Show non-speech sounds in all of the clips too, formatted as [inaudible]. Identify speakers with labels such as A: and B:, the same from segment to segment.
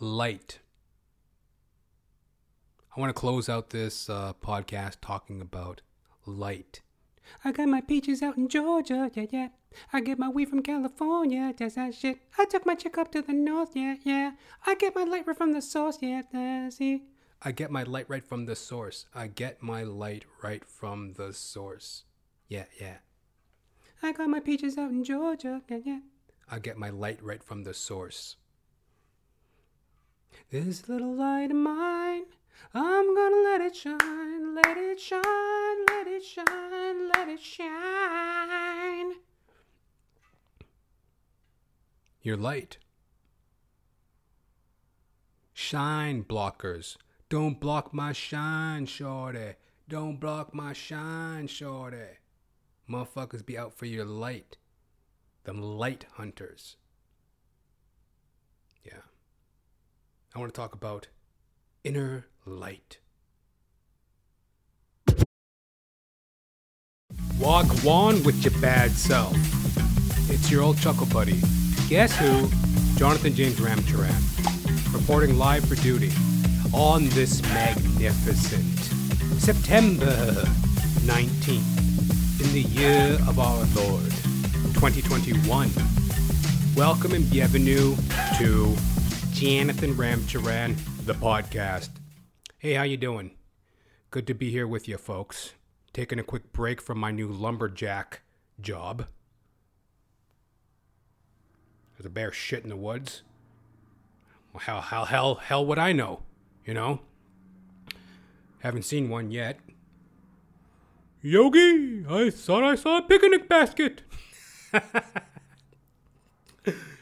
A: light. I want to close out this uh, podcast talking about light. I got my peaches out in Georgia, yeah, yeah. I get my weed from California, that's that shit. I took my chick up to the north, yeah, yeah. I get my light right from the source, yeah, that's. I get my light right from the source. I get my light right from the source. Yeah, yeah. I got my peaches out in Georgia, yeah, yeah. I get my light right from the source. This little light of mine, I'm gonna let it shine, let it shine, let it shine, let it shine. Your light. Shine blockers. Don't block my shine, shorty. Don't block my shine, shorty. Motherfuckers be out for your light. Them light hunters. I want to talk about inner light. Wagwan with your bad self. It's your old chuckle buddy. Guess who? Jonathan James Ramcharan, reporting live for duty on this magnificent September 19th in the year of our Lord 2021. Welcome and bienvenue to Jonathan Ramcharan, the podcast. Hey, how you doing? Good to be here with you folks. Taking a quick break from my new lumberjack job. There's a bear shit in the woods. Well, how, how, hell, hell would I know? You know? Haven't seen one yet. Yogi, I thought I saw a picnic basket. [laughs]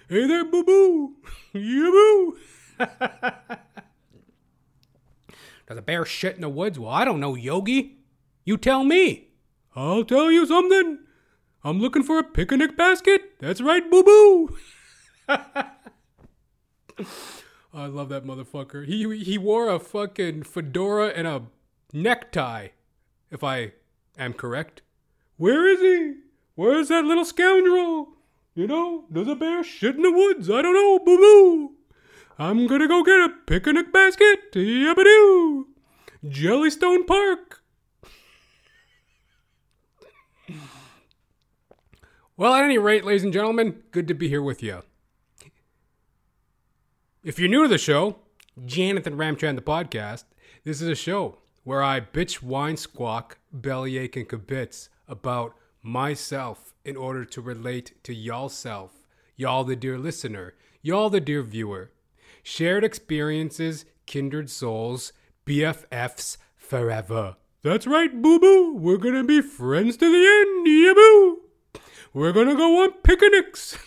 A: hey there, boo boo. You boo. [laughs] Does a bear shit in the woods? Well, I don't know, Yogi. You tell me. I'll tell you something. I'm looking for a picnic basket. That's right, boo boo. [laughs] I love that motherfucker. He he wore a fucking fedora and a necktie, if I am correct. Where is he? Where's that little scoundrel? You know, there's a bear shit in the woods. I don't know, boo boo. I'm gonna go get a picnic basket. Yabba doo! Jellystone Park. well, at any rate, ladies and gentlemen, good to be here with you. If you're new to the show, Jonathan Ramcharan, the podcast, this is a show where I bitch, whine, squawk, bellyache, and kibitz about myself in order to relate to y'all self, y'all the dear listener, y'all the dear viewer. Shared experiences, kindred souls, BFFs forever. That's right, boo boo. We're gonna be friends to the end, yeah boo. We're gonna go on picnics.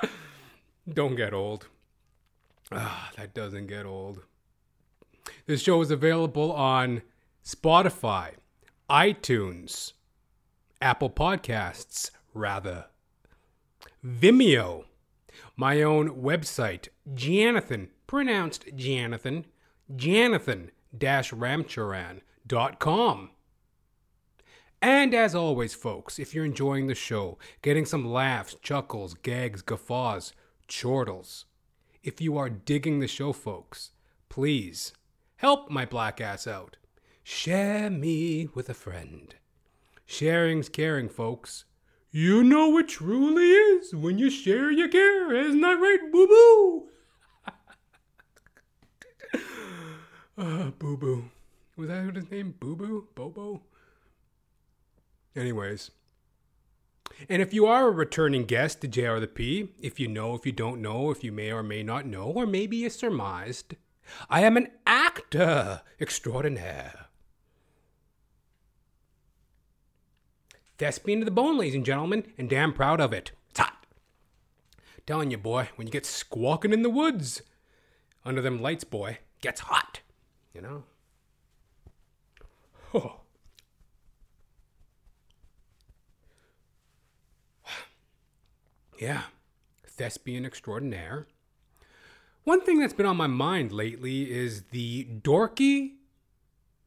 A: [laughs] Don't get old. Ah, that doesn't get old. This show is available on Spotify, iTunes, Apple Podcasts, rather, Vimeo, my own website, Jonathan, pronounced Jonathan, Jonathan-Ramcharan.com. And as always, folks, if you're enjoying the show, getting some laughs, chuckles, gags, guffaws, chortles. If you are digging the show, folks, please help my black ass out. Share me with a friend. Sharing's caring, folks. You know it truly is when you share your care, isn't that right, boo boo? [laughs] uh, boo boo. Was that his name? Boo boo? Bobo? Anyways, and if you are a returning guest to JR the P, if you know, if you don't know, if you may or may not know, or maybe you surmised, I am an actor extraordinaire. Thespian to the bone, ladies and gentlemen, and damn proud of it. It's hot. Telling you, boy, when you get squawking in the woods under them lights, boy, gets hot. You know? Oh. Yeah, thespian extraordinaire. One thing that's been on my mind lately is the dorky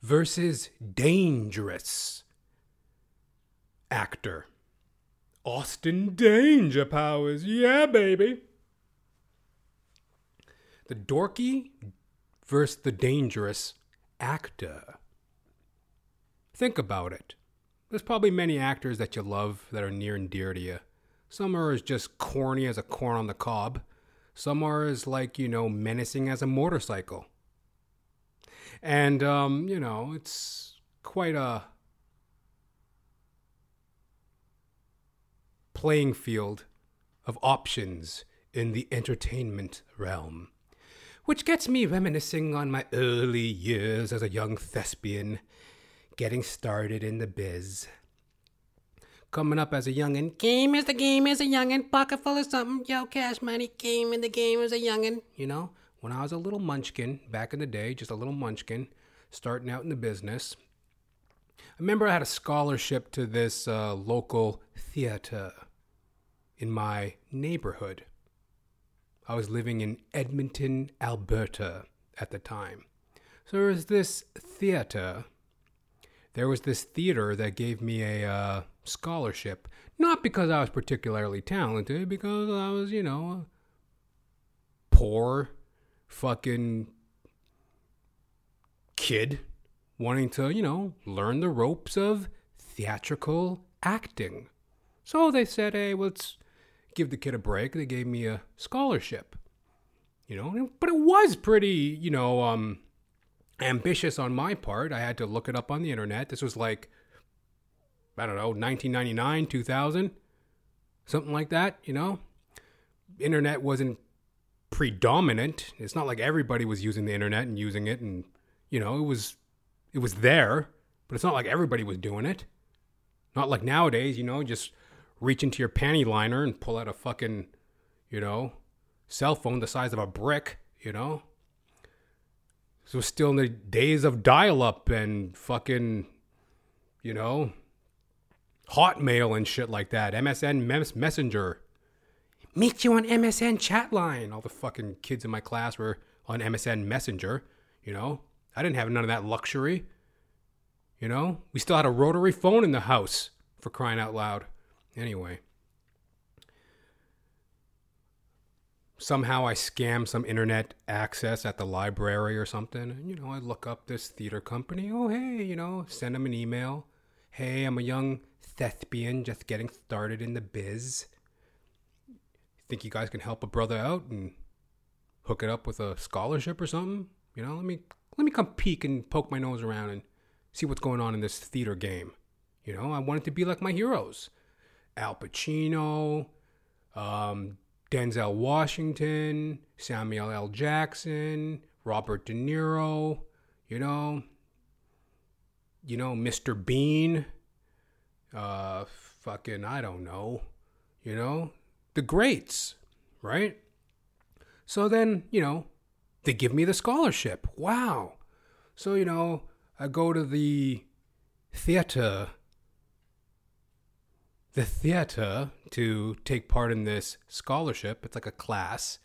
A: versus dangerous actor. Austin Danger Powers, yeah, baby. the dorky versus the dangerous actor. Think about it. There's probably many actors that you love that are near and dear to you. Some are as just corny as a corn on the cob. Some are as like, you know, menacing as a motorcycle. And um, you know, it's quite a playing field of options in the entertainment realm. Which gets me reminiscing on my early years as a young thespian, getting started in the biz. Coming up as a youngin', game is the game is a youngin', pocket full of something, yo, cash money, game in the game as a youngin'. You know, when I was a little munchkin back in the day, just a little munchkin, starting out in the business. I remember I had a scholarship to this uh, local theater in my neighborhood. I was living in Edmonton, Alberta at the time. So there was this theater. There was this theater that gave me a uh, scholarship. Not because I was particularly talented, because I was, you know, poor, fucking kid wanting to, you know, learn the ropes of theatrical acting. So they said, hey, let's give the kid a break. They gave me a scholarship. You know, but it was pretty, you know, um, ambitious on my part. I had to look it up on the internet. This was like, I don't know, 1999, 2000, something like that, you know? Internet wasn't predominant. It's not like everybody was using the internet and using it and, you know, it was it was there, but it's not like everybody was doing it. Not like nowadays, you know, just reach into your panty liner and pull out a fucking, you know, cell phone the size of a brick, you know? So still in the days of dial up and fucking, you know, Hotmail and shit like that. MSN mes- Messenger. Meet you on MSN chat line. All the fucking kids in my class were on MSN Messenger, you know? I didn't have none of that luxury. You know? We still had a rotary phone in the house for crying out loud. Anyway, somehow I scam some internet access at the library or something. And, you know, I look up this theater company. Oh, hey, you know, send them an email. Hey, I'm a young thespian just getting started in the biz. Think you guys can help a brother out and hook it up with a scholarship or something? You know, let me let me come peek and poke my nose around and see what's going on in this theater game. You know, I want it to be like my heroes. Al Pacino, um, Denzel Washington, Samuel L. Jackson, Robert De Niro, you know, you know, Mr. Bean, uh, fucking, I don't know, you know, the greats, right? So then, you know, they give me the scholarship. Wow. So, you know, I go to the theater the theater to take part in this scholarship. It's like a class,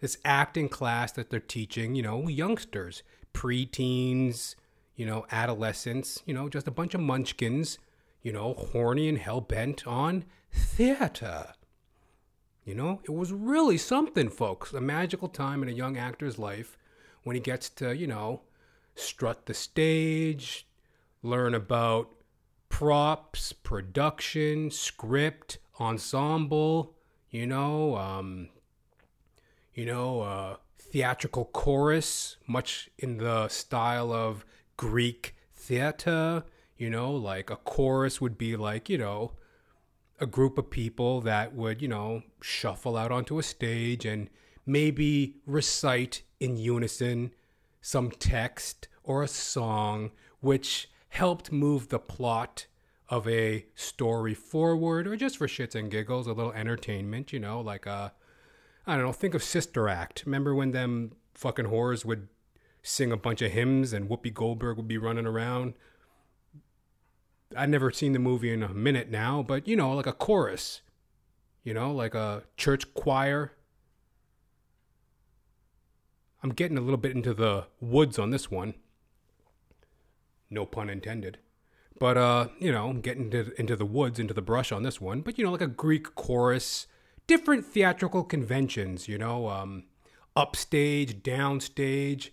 A: this acting class that they're teaching, you know, youngsters, preteens, you know, adolescents, you know, just a bunch of munchkins, you know, horny and hell bent on theater. You know, it was really something, folks. A magical time in a young actor's life when he gets to, you know, strut the stage, learn about props, production, script, ensemble, you know, um, you know, uh, theatrical chorus, much in the style of Greek theater. You know, like a chorus would be like, you know, a group of people that would, you know, shuffle out onto a stage and maybe recite in unison some text or a song, which helped move the plot of a story forward or just for shits and giggles, a little entertainment, you know, like a, uh, don't know, think of Sister Act. Remember when them fucking whores would sing a bunch of hymns and Whoopi Goldberg would be running around? I've never seen the movie in a minute now, but you know, like a chorus, you know, like a church choir. I'm getting a little bit into the woods on this one. No pun intended. But uh, you know, getting into, into the woods, into the brush on this one. But you know, like a Greek chorus, different theatrical conventions. You know, um, upstage, downstage,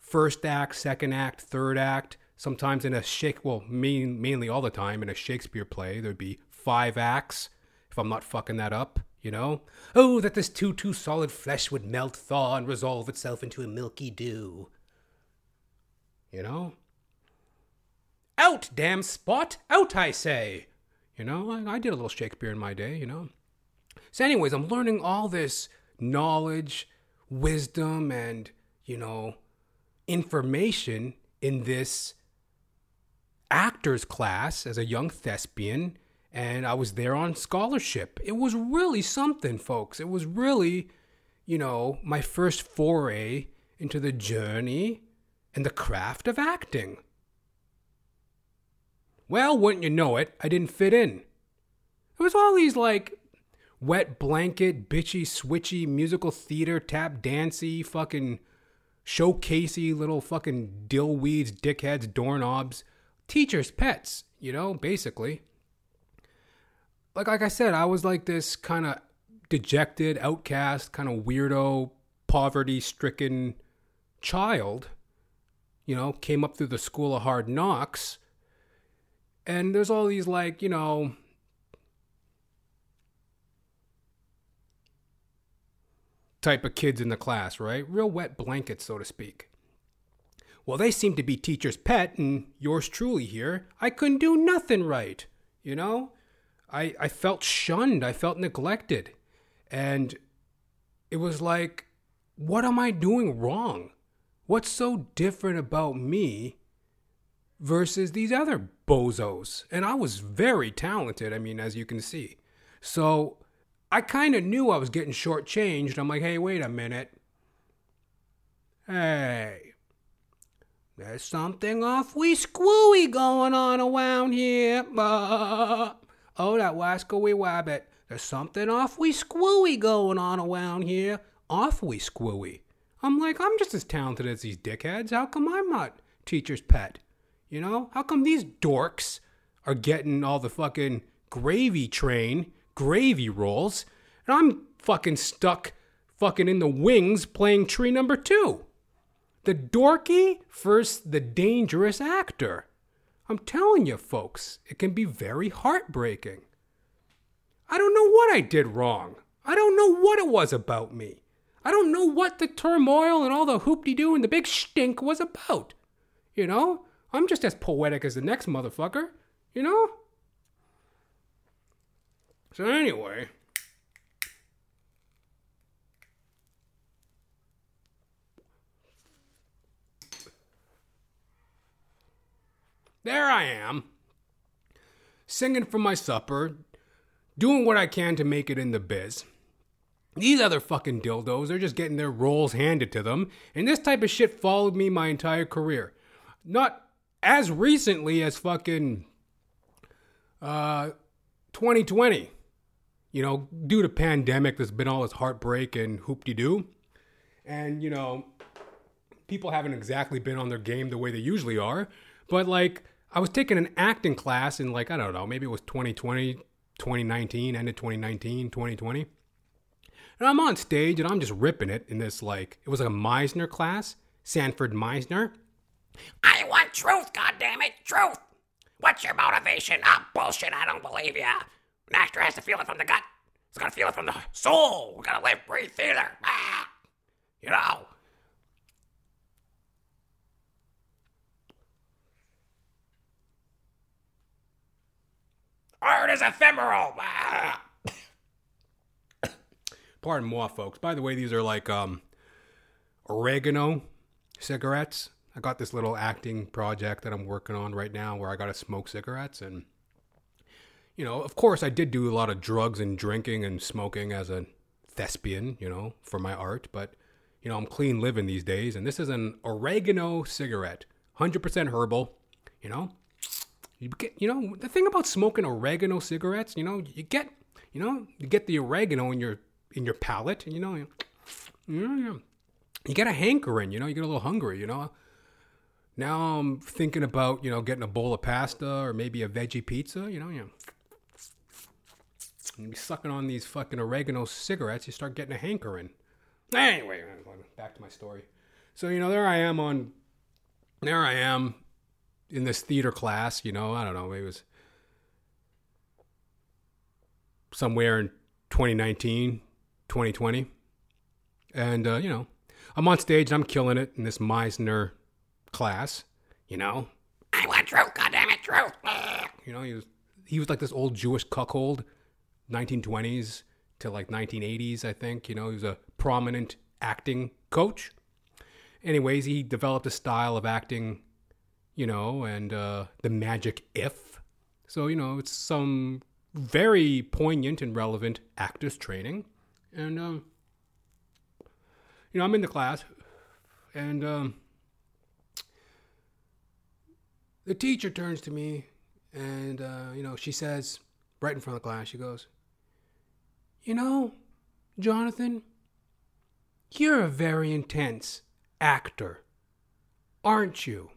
A: first act, second act, third act. Sometimes in a shake, well, main, mainly all the time in a Shakespeare play, there'd be five acts, if I'm not fucking that up, you know? Oh, that this too, too solid flesh would melt, thaw, and resolve itself into a milky dew. You know? Out, damn spot! Out, I say! You know, I, I did a little Shakespeare in my day, you know? So, anyways, I'm learning all this knowledge, wisdom, and, you know, information in this actors class as a young thespian. And I was there on scholarship. It was really something, folks. It was really, you know, my first foray into the journey and the craft of acting. Well, wouldn't you know it, I didn't fit in. It was all these like wet blanket, bitchy, switchy, musical theater, tap dancey, fucking showcasey little fucking dillweeds, dickheads, doorknobs, teachers' pets, you know, basically. Like like I said, I was like this kind of dejected, outcast, kind of weirdo, poverty-stricken child. You know, came up through the school of hard knocks. And there's all these like, you know, type of kids in the class, right? Real wet blankets, so to speak. Well, they seem to be teacher's pet, and yours truly here, I couldn't do nothing right. You know? I, I felt shunned, I felt neglected. And it was like, what am I doing wrong? What's so different about me versus these other bozos? And I was very talented, I mean, as you can see. So I kind of knew I was getting shortchanged. I'm like, hey, wait a minute. Hey, there's something awfully squooey going on around here. Uh, oh, that wascally wabbit. There's something awfully squooey going on around here. Awfully squooey. I'm like, I'm just as talented as these dickheads. How come I'm not teacher's pet? You know? How come these dorks are getting all the fucking gravy train gravy rolls, and I'm fucking stuck fucking in the wings playing tree number two. The dorky first the dangerous actor. I'm telling you, folks, it can be very heartbreaking. I don't know what I did wrong. I don't know what it was about me. I don't know what the turmoil and all the hoop-de-doo and the big stink was about. You know? I'm just as poetic as the next motherfucker. You know? So, anyway. There I am, singing for my supper, doing what I can to make it in the biz. These other fucking dildos, they're just getting their roles handed to them, and this type of shit followed me my entire career. Not as recently as fucking uh 2020 you know, due to pandemic, there's been all this heartbreak and hoop-de-doo. And, you know, people haven't exactly been on their game the way they usually are. But, like, I was taking an acting class in, like, I don't know, maybe it was 2020, 2019, ended 2019, 2020. And I'm on stage and I'm just ripping it in this, like, it was like a Meisner class, Sanford Meisner.
B: I want truth, goddammit, truth. What's your motivation? Ah, oh, bullshit, I don't believe you. An actor has to feel it from the gut. He's got to feel it from the soul. We got to live, breathe theater. Ah, you know. Art is ephemeral. Ah. [coughs]
A: Pardon moi, folks. By the way, these are like um, oregano cigarettes. I got this little acting project that I'm working on right now where I got to smoke cigarettes and you know, of course, I did do a lot of drugs and drinking and smoking as a thespian, you know, for my art, but, you know, I'm clean living these days. And this is an oregano cigarette, 100% herbal, you know. You get, you know, the thing about smoking oregano cigarettes, you know, you get, you know, you get the oregano in your in your palate, and you know, you, you, you get a hankering, you know, you get a little hungry, you know. Now I'm thinking about, you know, getting a bowl of pasta or maybe a veggie pizza, you know, you know be sucking on these fucking oregano cigarettes, you start getting a hankering. Anyway, back to my story. So, you know, there I am on, there I am in this theater class, you know, I don't know, it was somewhere in 2019, 2020. And, uh, you know, I'm on stage and I'm killing it in this Meisner class, you know.
B: I want truth, goddamn it, truth.
A: You know, he was, he was like this old Jewish cuckold, 1920s to like 1980s, I think. You know, he was a prominent acting coach. Anyways, he developed a style of acting, you know, and uh, the magic if. So, you know, it's some very poignant and relevant actors training. And, um, you know, I'm in the class, and um, the teacher turns to me, and, uh, you know, she says, right in front of the class, she goes, You know, Jonathan, you're a very intense actor, aren't you?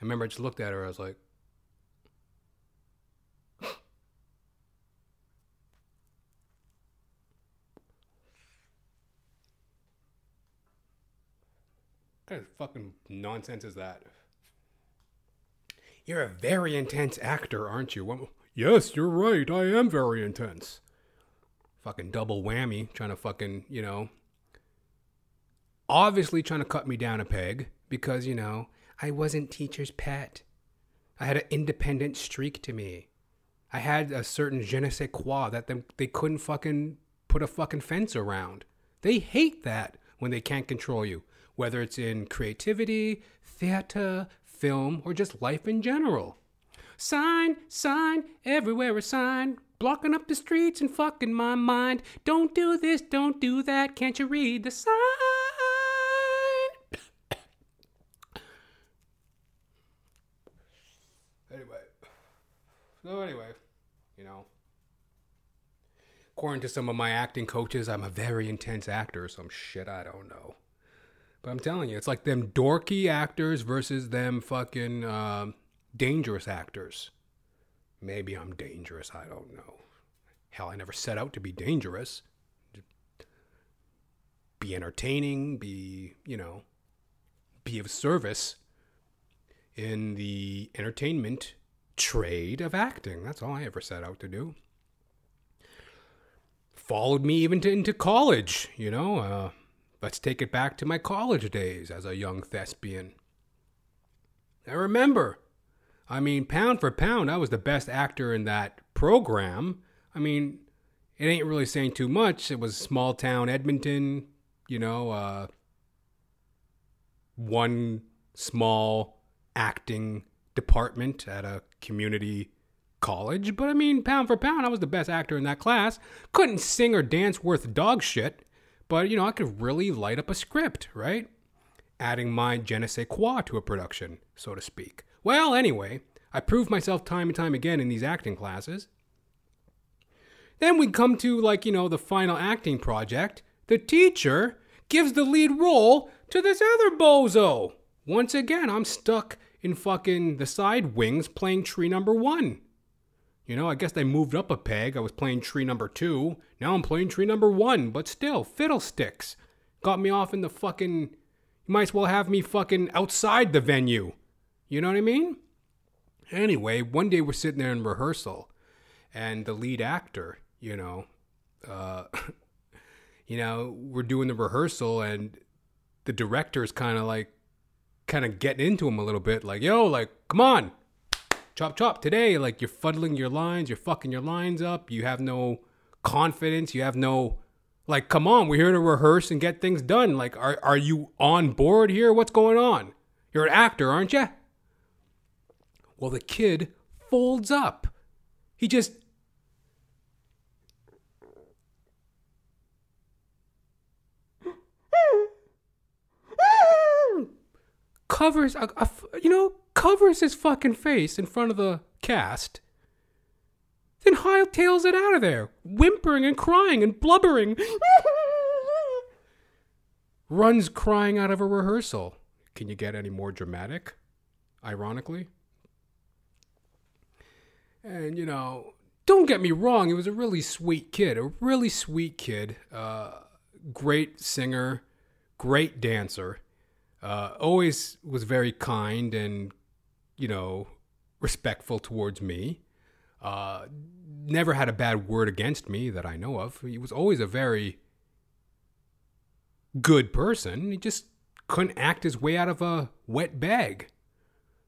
A: I remember I just looked at her, I was like, kind of fucking nonsense is that? You're a very intense actor, aren't you? Yes, you're right. I am very intense. Fucking double whammy, trying to fucking, you know, obviously trying to cut me down a peg because, you know, I wasn't teacher's pet. I had an independent streak to me. I had a certain je ne sais quoi that they, they couldn't fucking put a fucking fence around. They hate that when they can't control you, whether it's in creativity, theater, film, or just life in general. Sign, sign, everywhere a sign, blocking up the streets and fucking my mind. Don't do this, don't do that, can't you read the sign? [coughs] anyway, so anyway, you know, according to some of my acting coaches, I'm a very intense actor. Some shit I don't know. But I'm telling you, it's like them dorky actors versus them fucking um dangerous actors. Maybe I'm dangerous. I don't know. Hell, I never set out to be dangerous. Be entertaining, be, you know, be of service in the entertainment trade of acting. That's all I ever set out to do. Followed me even to, into college, you know. Uh, let's take it back to my college days as a young thespian. I remember, I mean, pound for pound, I was the best actor in that program. I mean, it ain't really saying too much. It was small town Edmonton, you know, uh, one small acting department at a community college. But I mean, pound for pound, I was the best actor in that class. Couldn't sing or dance worth dog shit, but you know, I could really light up a script, right? Adding my je ne sais quoi to a production, so to speak. Well, anyway, I proved myself time and time again in these acting classes. Then we come to, like, you know, the final acting project. The teacher gives the lead role to this other bozo. Once again, I'm stuck in fucking the side wings playing tree number one. You know, I guess they moved up a peg. I was playing tree number two. Now I'm playing tree number one, but still, fiddlesticks. Got me off in the fucking. You might as well have me fucking outside the venue. You know what I mean? Anyway, one day we're sitting there in rehearsal, and the lead actor, you know, uh, [laughs] you know, we're doing the rehearsal, and the director's kind of like, kind of getting into him a little bit, like, yo, like, come on, chop chop today. Like, you're fuddling your lines, you're fucking your lines up, you have no confidence, you have no. Like, come on, we're here to rehearse and get things done. Like, are, are you on board here? What's going on? You're an actor, aren't you? Well, the kid folds up. He just. Covers a, a you know covers his fucking face in front of the cast then hightails it out of there whimpering and crying and blubbering. [laughs] Runs crying out of a rehearsal. Can you get any more dramatic ironically? And you know don't get me wrong, he was a really sweet kid, a really sweet kid, uh, great singer, great dancer, uh, always was very kind and, you know, respectful towards me. Uh, never had a bad word against me that I know of. He was always a very good person. He just couldn't act his way out of a wet bag,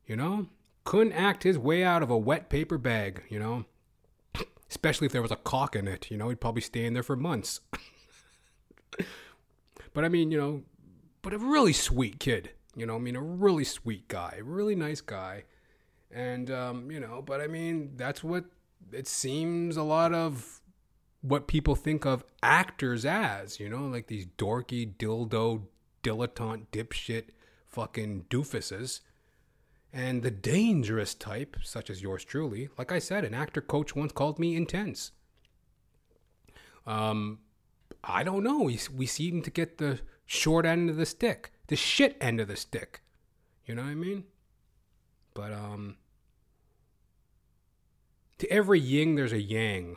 A: you know? Couldn't act his way out of a wet paper bag, you know? Especially if there was a cock in it, you know, he'd probably stay in there for months. [laughs] but I mean, you know, but a really sweet kid, you know, I mean, a really sweet guy, really nice guy. And, um, you know, but I mean, that's what it seems a lot of what people think of actors as, you know, like these dorky, dildo, dilettante, dipshit, fucking doofuses. And the dangerous type, such as yours truly, like I said, an actor coach once called me intense. Um, I don't know. We, we seem to get the short end of the stick, the shit end of the stick. You know what I mean? But, um, to every yin, there's a yang.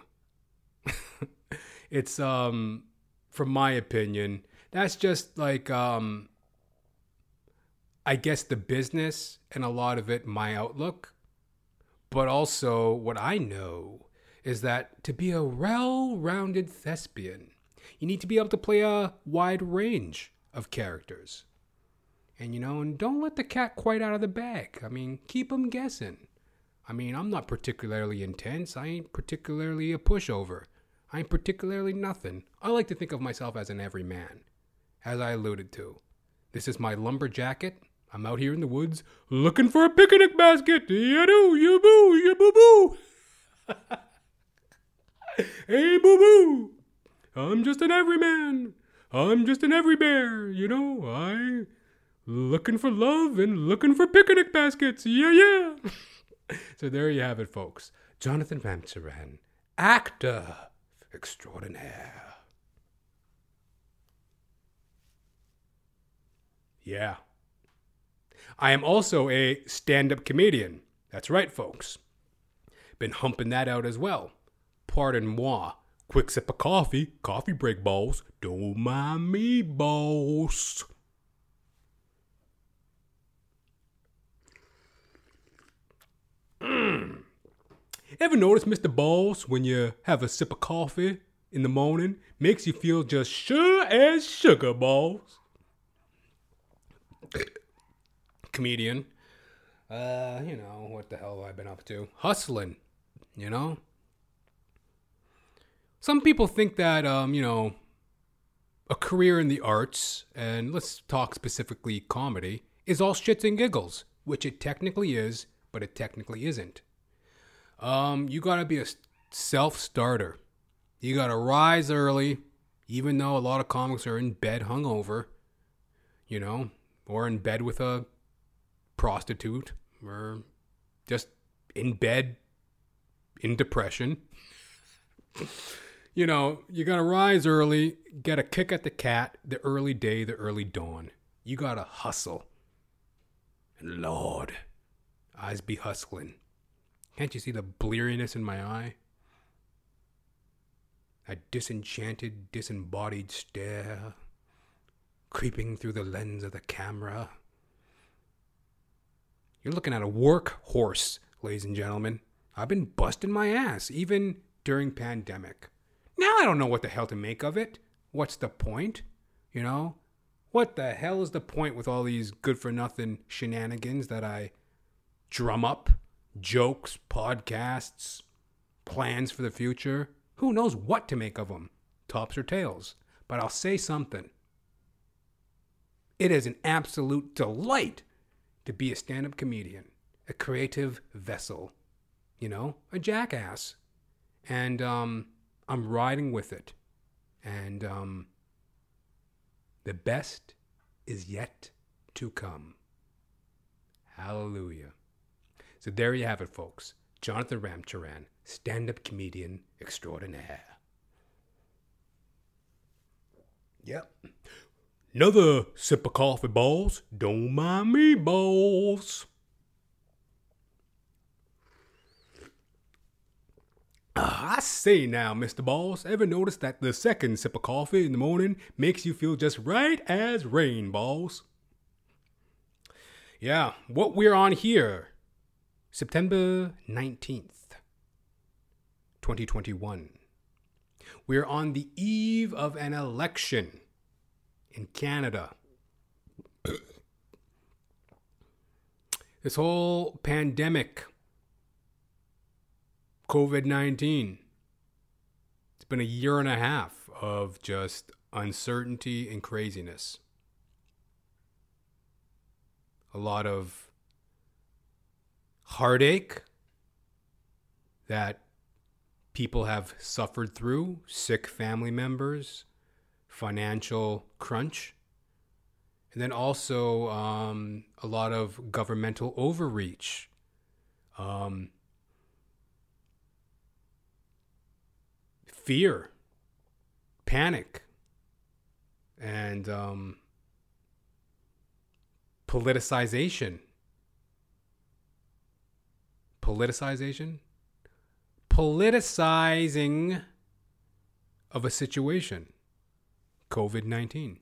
A: [laughs] it's, um, from my opinion, that's just like, um, I guess the business and a lot of it my outlook, but also what I know is that to be a well rounded thespian, you need to be able to play a wide range of characters. And you know, and don't let the cat quite out of the bag. I mean, keep them guessing. I mean, I'm not particularly intense. I ain't particularly a pushover. I ain't particularly nothing. I like to think of myself as an everyman, as I alluded to. This is my lumber jacket, I'm out here in the woods looking for a picnic basket. Ya do, ya boo, ya boo boo. [laughs] hey, boo boo. I'm just an everyman. I'm just an every bear, you know. I looking for love and looking for picnic baskets. Yeah, yeah. [laughs] so there you have it, folks. Jonathan Ramcharan, actor extraordinaire. Yeah. I am also a stand up comedian. That's right, folks. Been humping that out as well. Pardon moi. Quick sip of coffee. Coffee break, balls. Don't mind me, boss. Mm. Ever notice, Mr. Balls, when you have a sip of coffee in the morning, makes you feel just sure as sugar balls? comedian. Uh, you know, what the hell have I been up to? Hustling, you know? Some people think that, um, you know, a career in the arts, and let's talk specifically comedy, is all shits and giggles, which it technically is, but it technically isn't. Um, you gotta be a self starter. You gotta rise early, even though a lot of comics are in bed hungover, you know, or in bed with a prostitute or just in bed in depression. [laughs] you know, you gotta rise early, get a kick at the cat, the early day, the early dawn. You gotta hustle. And Lord, eyes be hustling. Can't you see the bleariness in my eye? A disenchanted, disembodied stare creeping through the lens of the camera. You're looking at a work horse, ladies and gentlemen. I've been busting my ass, even during pandemic. Now I don't know what the hell to make of it. What's the point? You know? What the hell is the point with all these good for nothing shenanigans that I drum up? Jokes, podcasts, plans for the future? Who knows what to make of them? Tops or tails. But I'll say something. It is an absolute delight to be a stand up comedian, a creative vessel, you know, a jackass. And um, I'm riding with it. And um, the best is yet to come. Hallelujah. So there you have it, folks. Jonathan Ramcharan, stand up comedian extraordinaire. Yep. Another sip of coffee, balls. Don't mind me, balls. I say now, Mr. Boss, ever notice that the second sip of coffee in the morning makes you feel just right as rain, boss? Yeah, what we're on here, September 19th, 2021. We're on the eve of an election in Canada. this whole pandemic COVID 19. It's been a year and a half of just uncertainty and craziness. A lot of heartache that people have suffered through, sick family members, financial crunch, and then also um, a lot of governmental overreach. Um, fear, panic, and um, politicization. Politicization? Politicizing of a situation. COVID 19.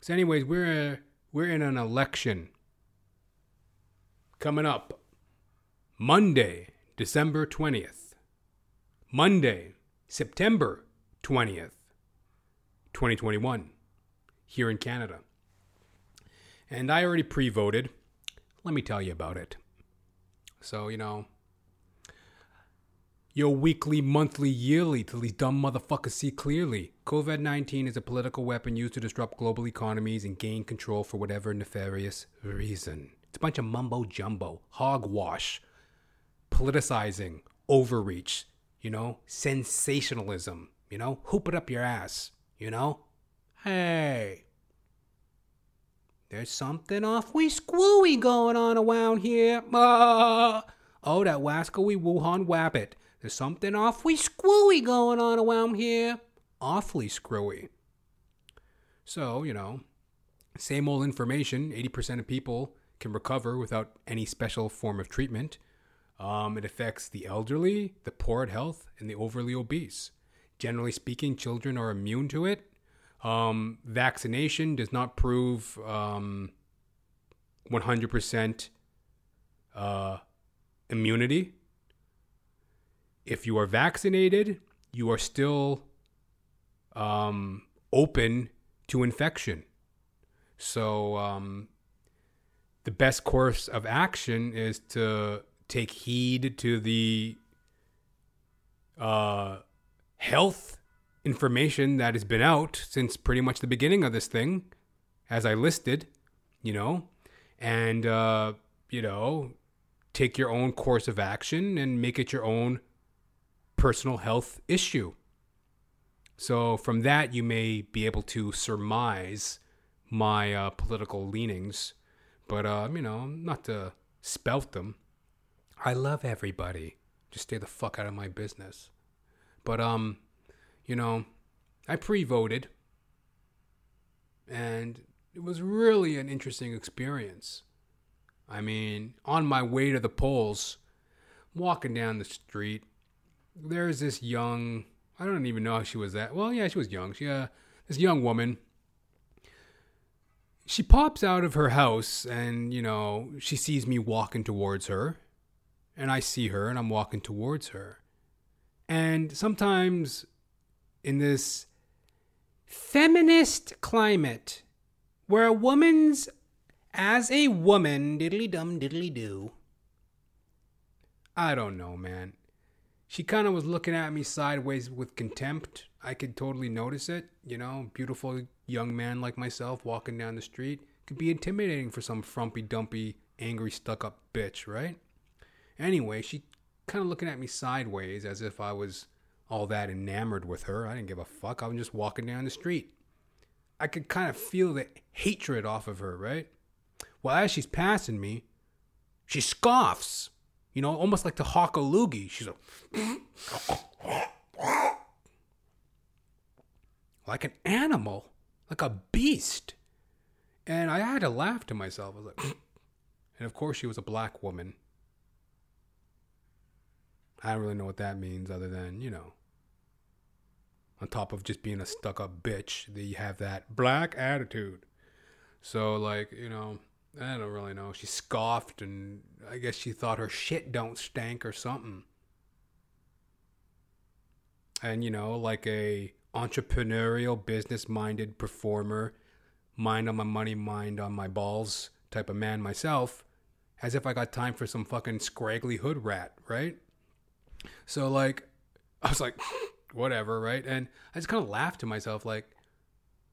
A: So, anyways, we're, we're in an election coming up Monday, December 20th. Monday, September 20th, 2021, here in Canada. And I already pre voted. Let me tell you about it. So, you know, your weekly, monthly, yearly, till these dumb motherfuckers see clearly. COVID 19 is a political weapon used to disrupt global economies and gain control for whatever nefarious reason. It's a bunch of mumbo jumbo, hogwash, politicizing, overreach, you know, sensationalism, you know, hoop it up your ass, you know? Hey, there's something awfully screwy going on around here. [laughs] Oh, that wascally Wuhan wabbit. There's something awfully screwy going on around here. Awfully screwy. So, you know, same old information 80% of people can recover without any special form of treatment. Um, it affects the elderly, the poor at health, and the overly obese. Generally speaking, children are immune to it. Um, vaccination does not prove um, 100% uh, immunity. If you are vaccinated, you are still um, open to infection. So, um, the best course of action is to take heed to the uh, health information that has been out since pretty much the beginning of this thing, as I listed, you know, and, uh, you know, take your own course of action and make it your own personal health issue. So, from that, you may be able to surmise my uh, political leanings, but, uh, you know, not to spout them. I love everybody. Just stay the fuck out of my business. But um, you know, I pre-voted and it was really an interesting experience. I mean, on my way to the polls, walking down the street, there's this young, I don't even know how she was that. Well, yeah, she was young. She uh this young woman she pops out of her house and, you know, she sees me walking towards her and I see her and I'm walking towards her. And sometimes in this feminist climate where a woman's as a woman diddly dum diddly do, I don't know, man. She kind of was looking at me sideways with contempt. I could totally notice it. You know, beautiful young man like myself walking down the street could be intimidating for some frumpy dumpy, angry, stuck up bitch, right? Anyway, she kind of looking at me sideways as if I was all that enamored with her. I didn't give a fuck. I was just walking down the street. I could kind of feel the hatred off of her, right? Well, as she's passing me, she scoffs, you know, almost like the hawk a loogie. She's like an animal, like a beast. And I had to laugh to myself. I was like, [clears throat] and of course, she was a black woman. I don't really know what that means other than, you know, on top of just being a stuck up bitch, that you have that black attitude. So, like, you know, I don't really know. She scoffed and I guess she thought her shit don't stank or something. And, you know, like a entrepreneurial, business minded performer, mind on my money, mind on my balls type of man myself, as if I got time for some fucking scraggly hood rat, right? So like, I was like, [laughs] whatever, right? And I just kind of laughed to myself, like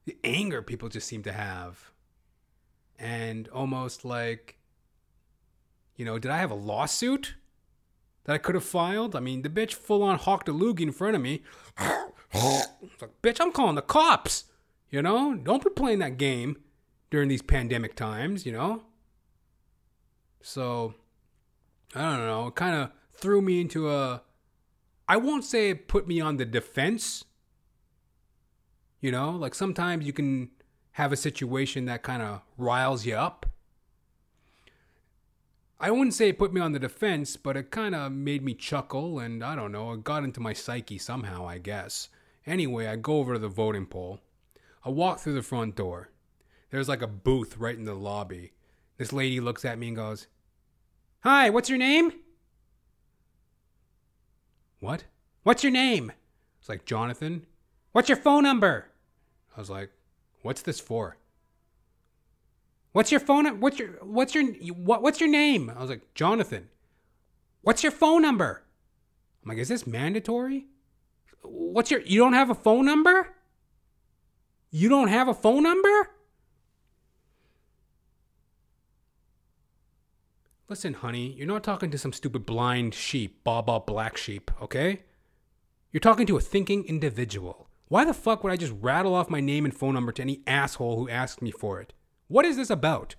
A: the anger people just seem to have, and almost like, you know, did I have a lawsuit that I could have filed? I mean, the bitch full on hawked a loogie in front of me. [laughs] like, bitch, I'm calling the cops. You know, don't be playing that game during these pandemic times. You know. So, I don't know. Kind of threw me into a I won't say it put me on the defense. You know, like sometimes you can have a situation that kind of riles you up. I wouldn't say it put me on the defense, but it kind of made me chuckle, and I don't know, it got into my psyche somehow, I guess. Anyway, I go over to the voting poll. I walk through the front door. There's like a booth right in the lobby. This lady looks at me and goes, Hi, what's your name? What? What's your name? It's like, Jonathan. What's your phone number? I was like, What's this for? What's your phone? What's your what's your what, what's your name? I was like, Jonathan. What's your phone number? I'm like, is this mandatory? What's your you don't have a phone number? You don't have a phone number? Listen, honey, you're not talking to some stupid blind sheep, baba black sheep, okay? You're talking to a thinking individual. Why the fuck would I just rattle off my name and phone number to any asshole who asked me for it? What is this about?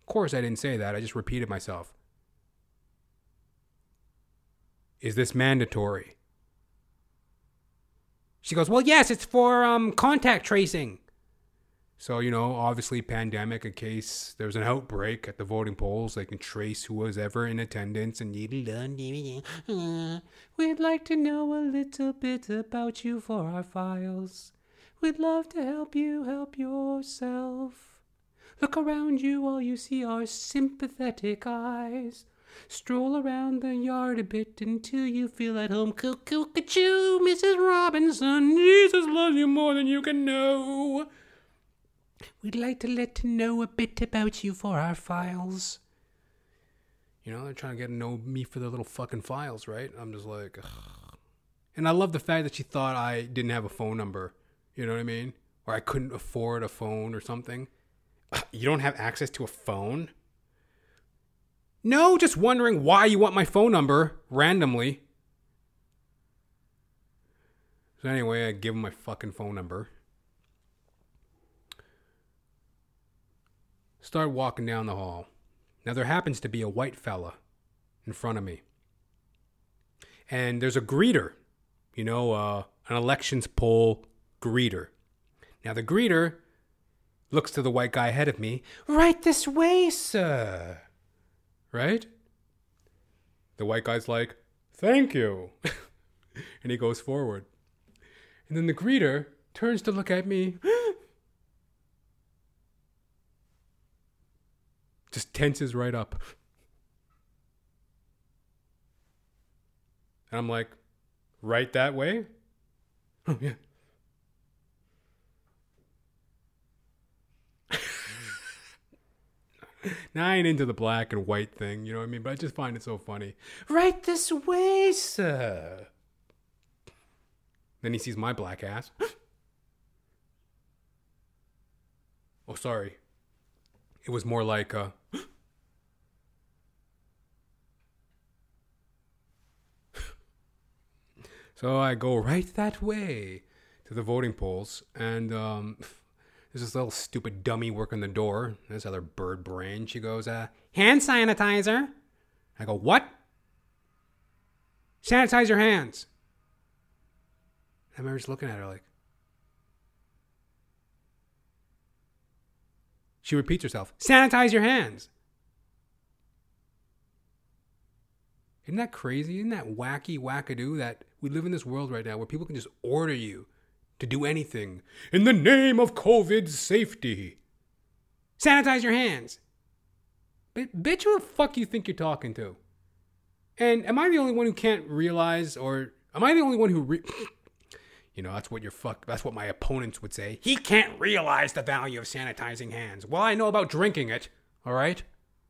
A: Of course, I didn't say that. I just repeated myself. Is this mandatory? She goes, Well, yes, it's for um, contact tracing. So, you know, obviously, pandemic, in case there's an outbreak at the voting polls, they can trace who was ever in attendance and uh, We'd like to know a little bit about you for our files. We'd love to help you help yourself. Look around you, all you see are sympathetic eyes. Stroll around the yard a bit until you feel at home. Coo coo Cuckoo, cuckoo, Mrs. Robinson. Jesus loves you more than you can know. We'd like to let know a bit about you for our files. You know, they're trying to get to know me for their little fucking files, right? I'm just like, ugh. and I love the fact that she thought I didn't have a phone number. You know what I mean? Or I couldn't afford a phone or something. You don't have access to a phone? No, just wondering why you want my phone number randomly. So anyway, I give him my fucking phone number. Start walking down the hall. Now there happens to be a white fella in front of me. And there's a greeter, you know, uh, an elections poll greeter. Now the greeter looks to the white guy ahead of me. Right this way, sir. Right? The white guy's like, Thank you. [laughs] and he goes forward. And then the greeter turns to look at me. Just tenses right up. And I'm like, right that way? Oh, yeah. [laughs] now I ain't into the black and white thing, you know what I mean? But I just find it so funny. Right this way, sir. Then he sees my black ass. [gasps] oh, sorry. It was more like, uh, [gasps] so I go right that way to the voting polls, and um, [laughs] there's this little stupid dummy working the door. This other bird brain. She goes, uh, hand sanitizer. I go, what? Sanitize your hands. I remember just looking at her like, She repeats herself Sanitize your hands. Isn't that crazy? Isn't that wacky, wackadoo that we live in this world right now where people can just order you to do anything in the name of COVID safety? Sanitize your hands. But bitch, who the fuck you think you're talking to? And am I the only one who can't realize, or am I the only one who, re- you know, that's what your fuck, that's what my opponents would say. He can't realize the value of sanitizing hands. Well, I know about drinking it. All right,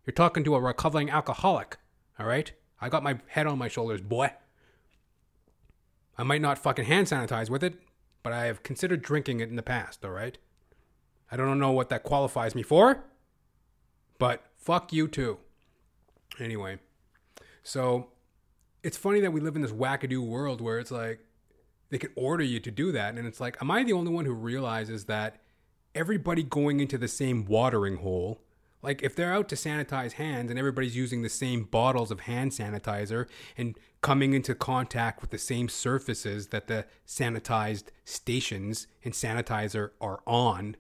A: you're talking to a recovering alcoholic. All right, I got my head on my shoulders, boy. I might not fucking hand sanitize with it, but I have considered drinking it in the past. All right, I don't know what that qualifies me for, but fuck you too. Anyway. So it's funny that we live in this wackadoo world where it's like they can order you to do that. And it's like, am I the only one who realizes that everybody going into the same watering hole, like if they're out to sanitize hands and everybody's using the same bottles of hand sanitizer and coming into contact with the same surfaces that the sanitized stations and sanitizer are on,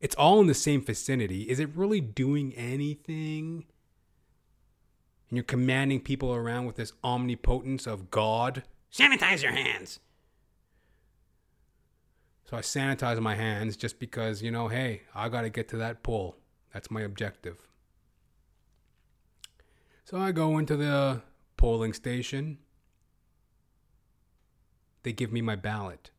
A: it's all in the same vicinity. Is it really doing anything? and you're commanding people around with this omnipotence of God.
B: Sanitize your hands.
A: So I sanitize my hands just because, you know, hey, I got to get to that poll. That's my objective. So I go into the polling station. They give me my ballot.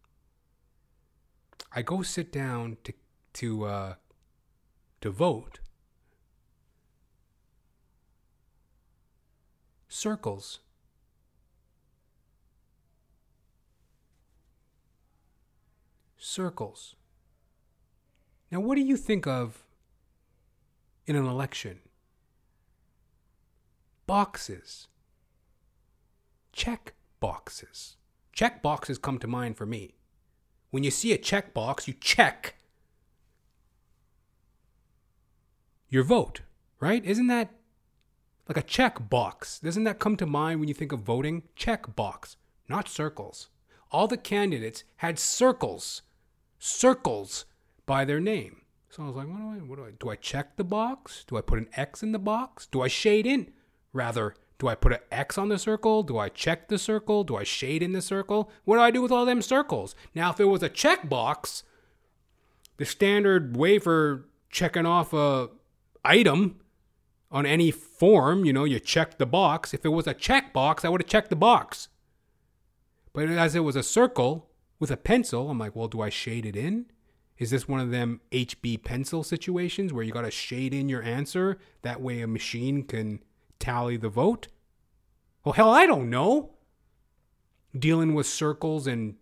A: I go sit down to to uh, to vote. circles. Circles. Now, what do you think of in an election? Boxes. Check boxes. Check boxes come to mind for me. When you see a check box, you check your vote, right? Isn't that like a check box. Doesn't that come to mind when you think of voting? Check box, not circles. All the candidates had circles, circles by their name. So I was like, what do I, what do I, do I check the box? Do I put an X in the box? Do I shade in? Rather, do I put an X on the circle? Do I check the circle? Do I shade in the circle? What do I do with all them circles? Now, if it was a check box, the standard way for checking off a item on any form, you know, you check the box. If it was a check box, I would have checked the box. But as it was a circle with a pencil, I'm like, well, do I shade it in? Is this one of them HB pencil situations where you got to shade in your answer? That way a machine can tally the vote? Well, hell, I don't know. Dealing with circles and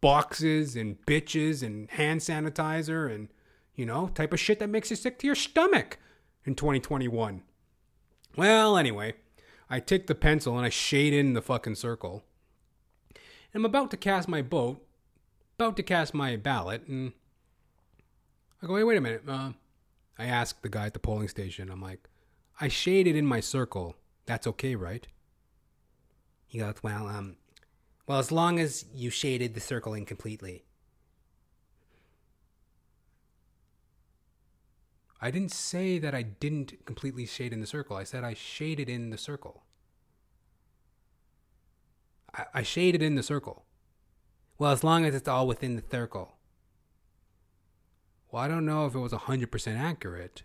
A: boxes and bitches and hand sanitizer and, you know, type of shit that makes you sick to your stomach in 2021. Well, anyway, I take the pencil and I shade in the fucking circle. And I'm about to cast my vote, about to cast my ballot, and I go, hey, wait a minute. Uh, I ask the guy at the polling station, I'm like, I shaded in my circle. That's okay, right? He goes, well, um, well, as long as you shaded the circle in completely. I didn't say that I didn't completely shade in the circle. I said I shaded in the circle. I, I shaded in the circle. Well, as long as it's all within the circle. Well, I don't know if it was 100% accurate.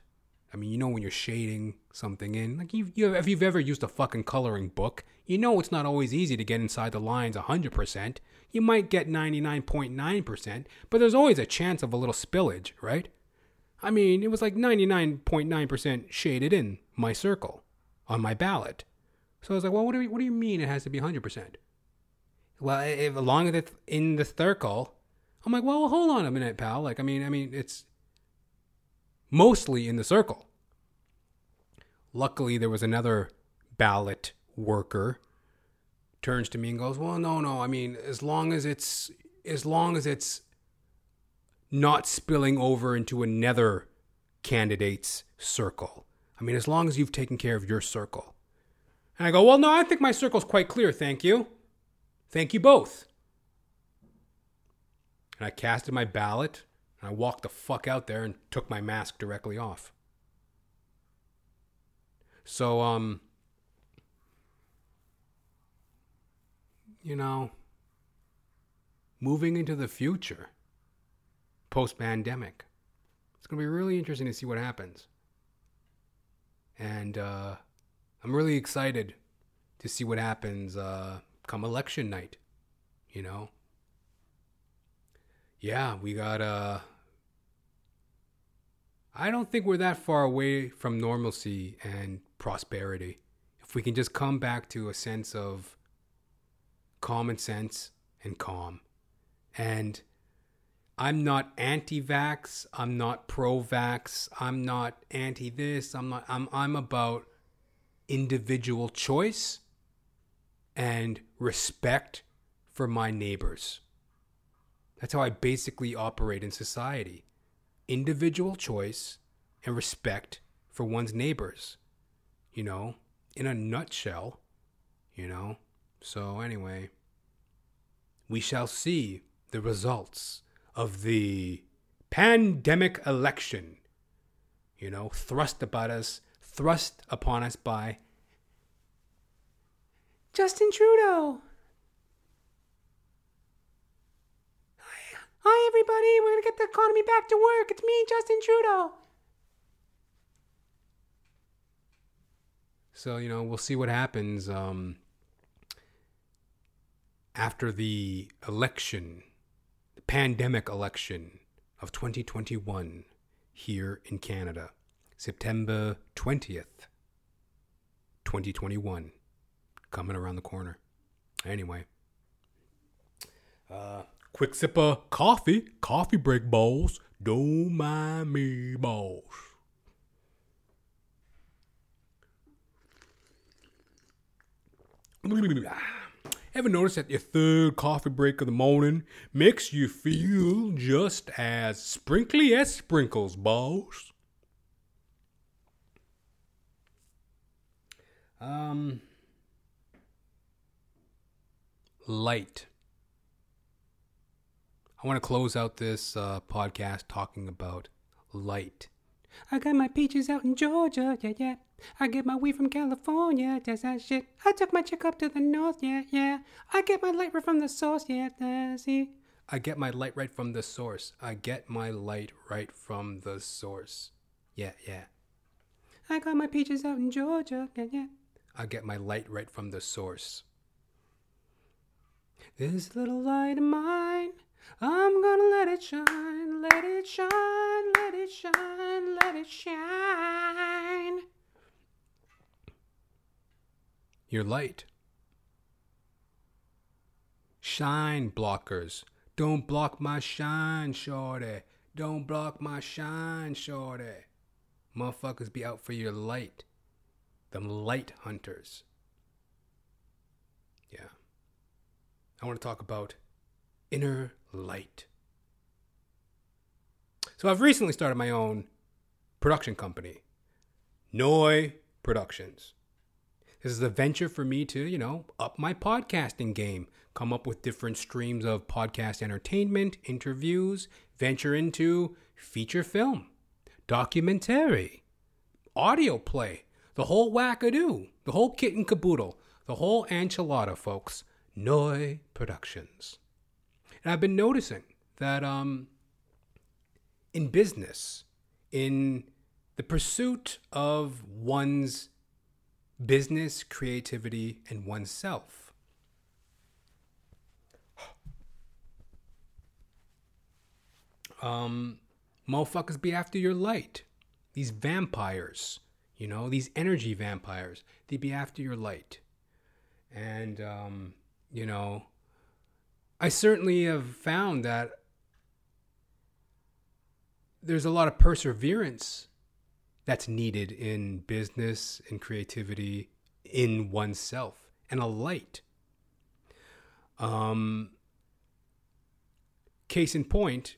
A: I mean, you know when you're shading something in, like you, you if you've ever used a fucking coloring book, you know it's not always easy to get inside the lines 100%. You might get 99.9%, but there's always a chance of a little spillage, right? I mean, it was like 99.9% shaded in my circle on my ballot. So I was like, well, what do you, what do you mean it has to be 100%? Well, if, as long as it's in the circle, I'm like, well, hold on a minute, pal. Like, I mean, I mean, it's mostly in the circle. Luckily, there was another ballot worker turns to me and goes, "Well, no, no. I mean, as long as it's as long as it's not spilling over into another candidate's circle. I mean, as long as you've taken care of your circle. And I go, well, no, I think my circle's quite clear, thank you. Thank you both. And I casted my ballot, and I walked the fuck out there and took my mask directly off. So, um, you know, moving into the future post pandemic. It's going to be really interesting to see what happens. And uh, I'm really excited to see what happens uh, come election night. You know? Yeah, we got. Uh, I don't think we're that far away from normalcy and prosperity. If we can just come back to a sense of common sense and calm. And I'm not anti-vax, I'm not pro-vax, I'm not anti this, I'm not I'm I'm about individual choice and respect for my neighbors. That's how I basically operate in society. Individual choice and respect for one's neighbors. You know, in a nutshell, you know. So anyway, we shall see the results of the pandemic election, you know, thrust about us, thrust upon us by Justin Trudeau. Hi, hi everybody. We're going to get the economy back to work. It's me, Justin Trudeau. So, you know, we'll see what happens um, after the election, the pandemic election of 2021 here in Canada, September 20th, 2021, coming around the corner. Anyway, uh, quick sip of coffee, coffee break balls. Don't mind me, balls. Ever notice that your third coffee break of the morning makes you feel just as sprinkly as sprinkles, boss? Um, light. I want to close out this uh, podcast talking about light. I got my peaches out in Georgia, yeah, yeah. I get my weed from California, that's that shit. I took my chick up to the north, yeah, yeah. I get my light right from the source, yeah, that's. I get my light right from the source. I get my light right from the source. Yeah, yeah. I got my peaches out in Georgia, yeah, yeah. I get my light right from the source. This little light of mine, I'm gonna let it shine, let it shine, let it shine, let it shine. Your light. Shine blockers. Don't block my shine, shorty. Don't block my shine, shorty. Motherfuckers be out for your light. Them light hunters. I want to talk about inner light. So I've recently started my own production company, Noi Productions. This is a venture for me to, you know, up my podcasting game, come up with different streams of podcast entertainment, interviews, venture into feature film, documentary, audio play, the whole wackadoo, the whole kit and caboodle, the whole enchilada, folks. Noi Productions. And I've been noticing that um, in business, in the pursuit of one's business, creativity, and oneself, um, motherfuckers be after your light. These vampires, you know, these energy vampires, they be after your light. And, um, you know, I certainly have found that there's a lot of perseverance that's needed in business and creativity in oneself and a light. Um, case in point,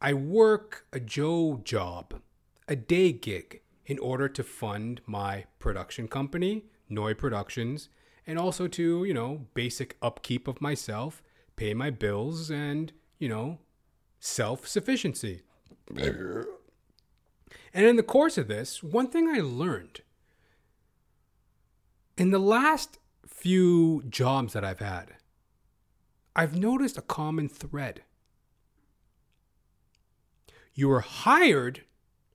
A: I work a Joe job, a day gig, in order to fund my production company, Noi Productions, and also to, you know, basic upkeep of myself, pay my bills, and, you know, self sufficiency. and in the course of this, one thing I learned in the last few jobs that I've had, I've noticed a common thread. You are hired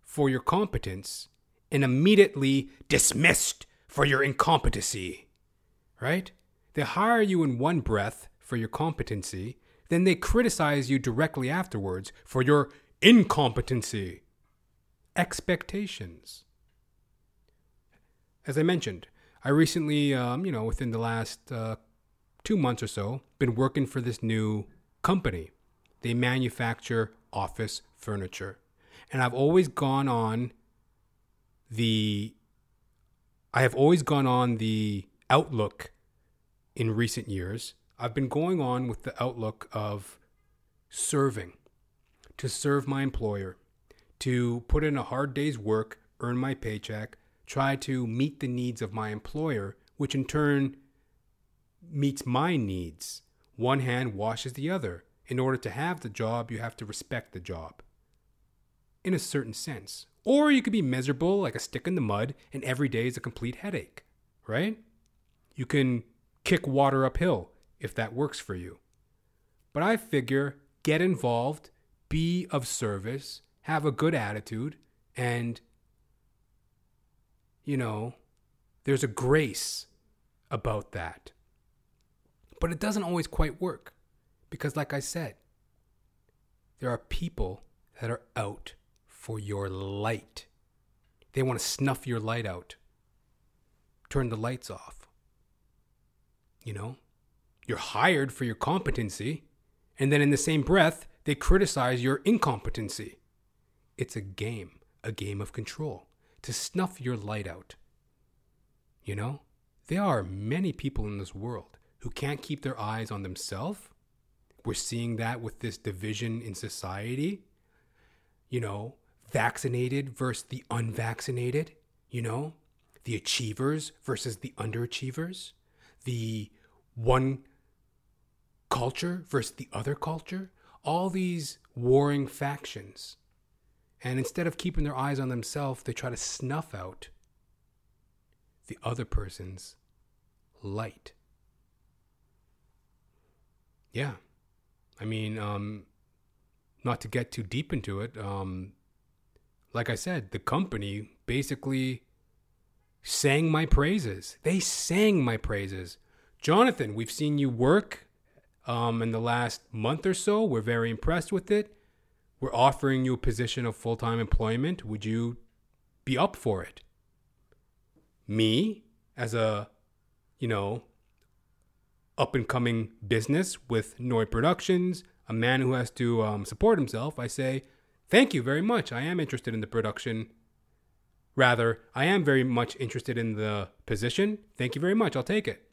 A: for your competence and immediately dismissed for your incompetency. Right? They hire you in one breath for your competency, then they criticize you directly afterwards for your incompetency. Expectations. As I mentioned, I recently, um, you know, within the last uh, two months or so, been working for this new company. They manufacture office furniture. And I've always gone on the I have always gone on the outlook in recent years. I've been going on with the outlook of serving, to serve my employer, to put in a hard day's work, earn my paycheck, try to meet the needs of my employer, which in turn meets my needs. One hand washes the other. In order to have the job, you have to respect the job. In a certain sense. Or you could be miserable like a stick in the mud and every day is a complete headache, right? You can kick water uphill if that works for you. But I figure get involved, be of service, have a good attitude, and, you know, there's a grace about that. But it doesn't always quite work because, like I said, there are people that are out for your light. They want to snuff your light out, turn the lights off. You know, you're hired for your competency, and then in the same breath, they criticize your incompetency. It's a game, a game of control, to snuff your light out. You know, there are many people in this world who can't keep their eyes on themselves. We're seeing that with this division in society. You know, vaccinated versus the unvaccinated, you know, the achievers versus the underachievers, the one culture versus the other culture, all these warring factions. And instead of keeping their eyes on themselves, they try to snuff out the other person's light. Yeah. I mean, um, not to get too deep into it, um, like I said, the company basically sang my praises. They sang my praises. Jonathan, we've seen you work um, in the last month or so. We're very impressed with it. We're offering you a position of full time employment. Would you be up for it? Me, as a, you know, up and coming business with Noi Productions, a man who has to um, support himself, I say, Thank you very much. I am interested in the production. Rather, I am very much interested in the position. Thank you very much. I'll take it.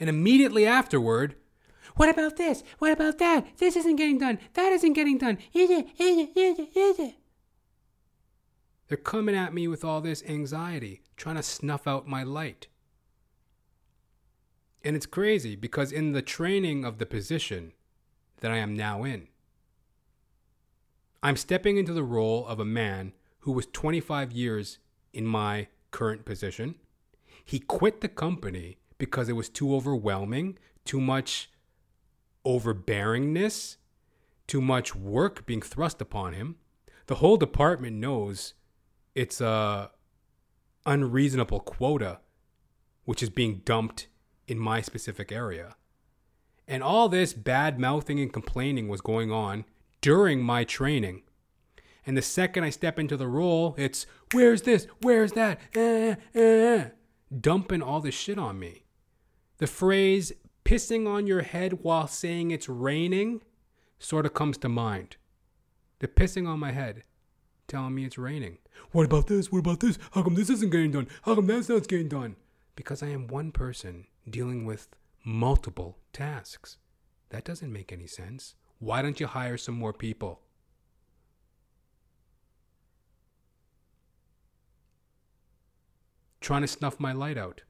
A: And immediately afterward, what about this? What about that? This isn't getting done. That isn't getting done. They're coming at me with all this anxiety, trying to snuff out my light. And it's crazy because in the training of the position that I am now in, I'm stepping into the role of a man who was 25 years in my current position. He quit the company because it was too overwhelming, too much overbearingness, too much work being thrust upon him. The whole department knows it's a unreasonable quota which is being dumped in my specific area. And all this bad mouthing and complaining was going on during my training. And the second I step into the role, it's where's this? Where's that? Eh, eh, eh. Dumping all this shit on me. The phrase pissing on your head while saying it's raining sort of comes to mind. The pissing on my head, telling me it's raining. What about this? What about this? How come this isn't getting done? How come that's not getting done? Because I am one person dealing with multiple tasks. That doesn't make any sense. Why don't you hire some more people? Trying to snuff my light out.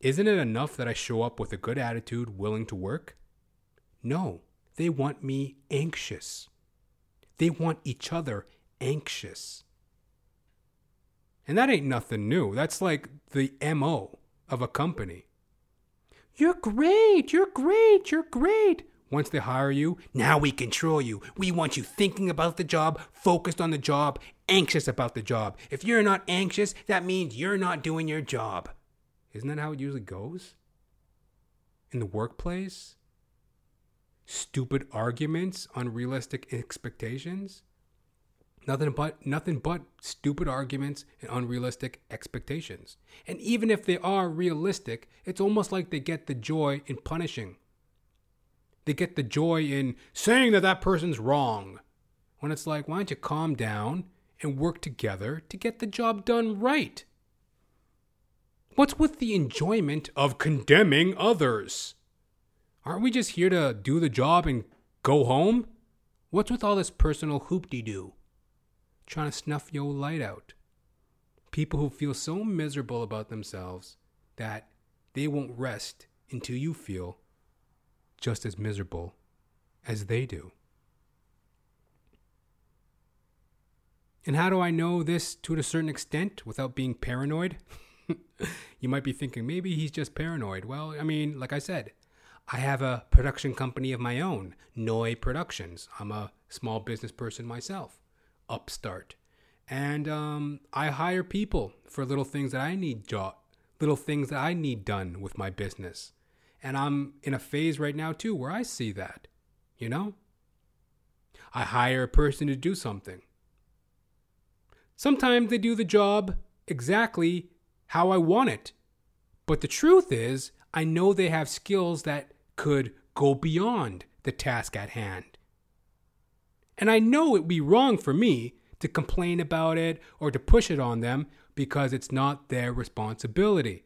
A: Isn't it enough that I show up with a good attitude, willing to work? No, they want me anxious. They want each other anxious. And that ain't nothing new. That's like the MO of a company. You're great, you're great, you're great. Once they hire you, now we control you. We want you thinking about the job, focused on the job, anxious about the job. If you're not anxious, that means you're not doing your job. Isn't that how it usually goes? In the workplace? Stupid arguments, unrealistic expectations? Nothing but nothing but stupid arguments and unrealistic expectations. And even if they are realistic, it's almost like they get the joy in punishing. They get the joy in saying that that person's wrong. When it's like, why don't you calm down and work together to get the job done right? What's with the enjoyment of condemning others? Aren't we just here to do the job and go home? What's with all this personal hoopty doo? Trying to snuff your light out. People who feel so miserable about themselves that they won't rest until you feel just as miserable as they do. And how do I know this to a certain extent without being paranoid? [laughs] you might be thinking maybe he's just paranoid. Well, I mean, like I said, I have a production company of my own, Noi Productions. I'm a small business person myself, upstart. And um, I hire people for little things that I need jo- little things that I need done with my business. And I'm in a phase right now too where I see that, you know? I hire a person to do something. Sometimes they do the job exactly how I want it. But the truth is, I know they have skills that could go beyond the task at hand. And I know it'd be wrong for me to complain about it or to push it on them because it's not their responsibility.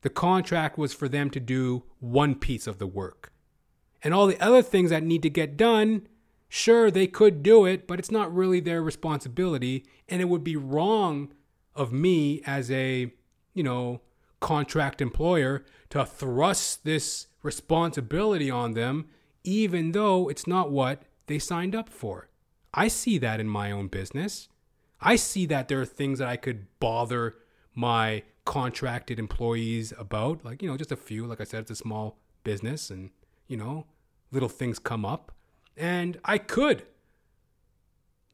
A: The contract was for them to do one piece of the work. And all the other things that need to get done, sure, they could do it, but it's not really their responsibility. And it would be wrong of me as a, you know, contract employer to thrust this responsibility on them, even though it's not what they signed up for. I see that in my own business. I see that there are things that I could bother my contracted employees about, like, you know, just a few. Like I said, it's a small business and, you know, little things come up. And I could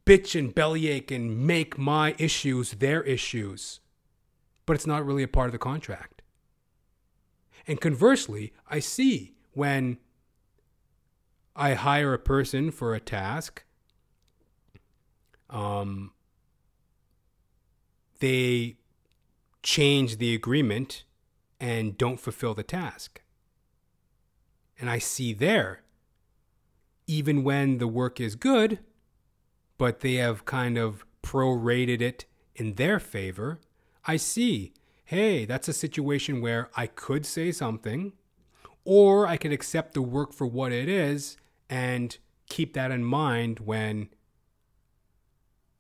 A: bitch and bellyache and make my issues their issues. But it's not really a part of the contract. And conversely, I see when I hire a person for a task, um, they change the agreement and don't fulfill the task. And I see there, even when the work is good, but they have kind of prorated it in their favor, I see, hey, that's a situation where I could say something, or I could accept the work for what it is and keep that in mind when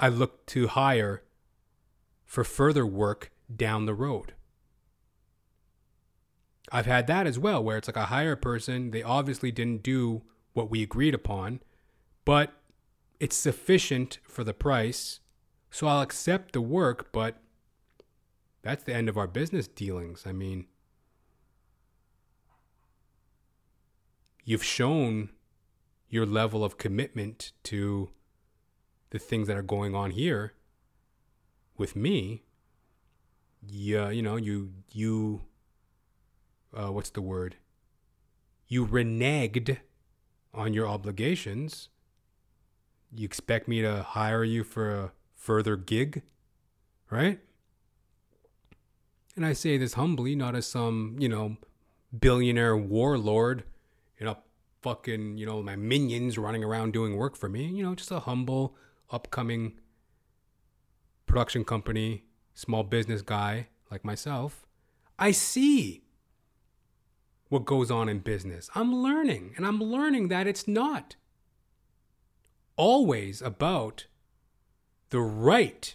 A: I look to hire for further work down the road. I've had that as well, where it's like I hire a person, they obviously didn't do what we agreed upon, but it's sufficient for the price, so I'll accept the work, but that's the end of our business dealings. I mean, you've shown your level of commitment to the things that are going on here with me yeah, you know, you you uh, what's the word? You reneged on your obligations. You expect me to hire you for a further gig, right? And I say this humbly, not as some, you know, billionaire warlord, you know, fucking, you know, my minions running around doing work for me. You know, just a humble, upcoming production company small business guy like myself, I see what goes on in business. I'm learning, and I'm learning that it's not always about the right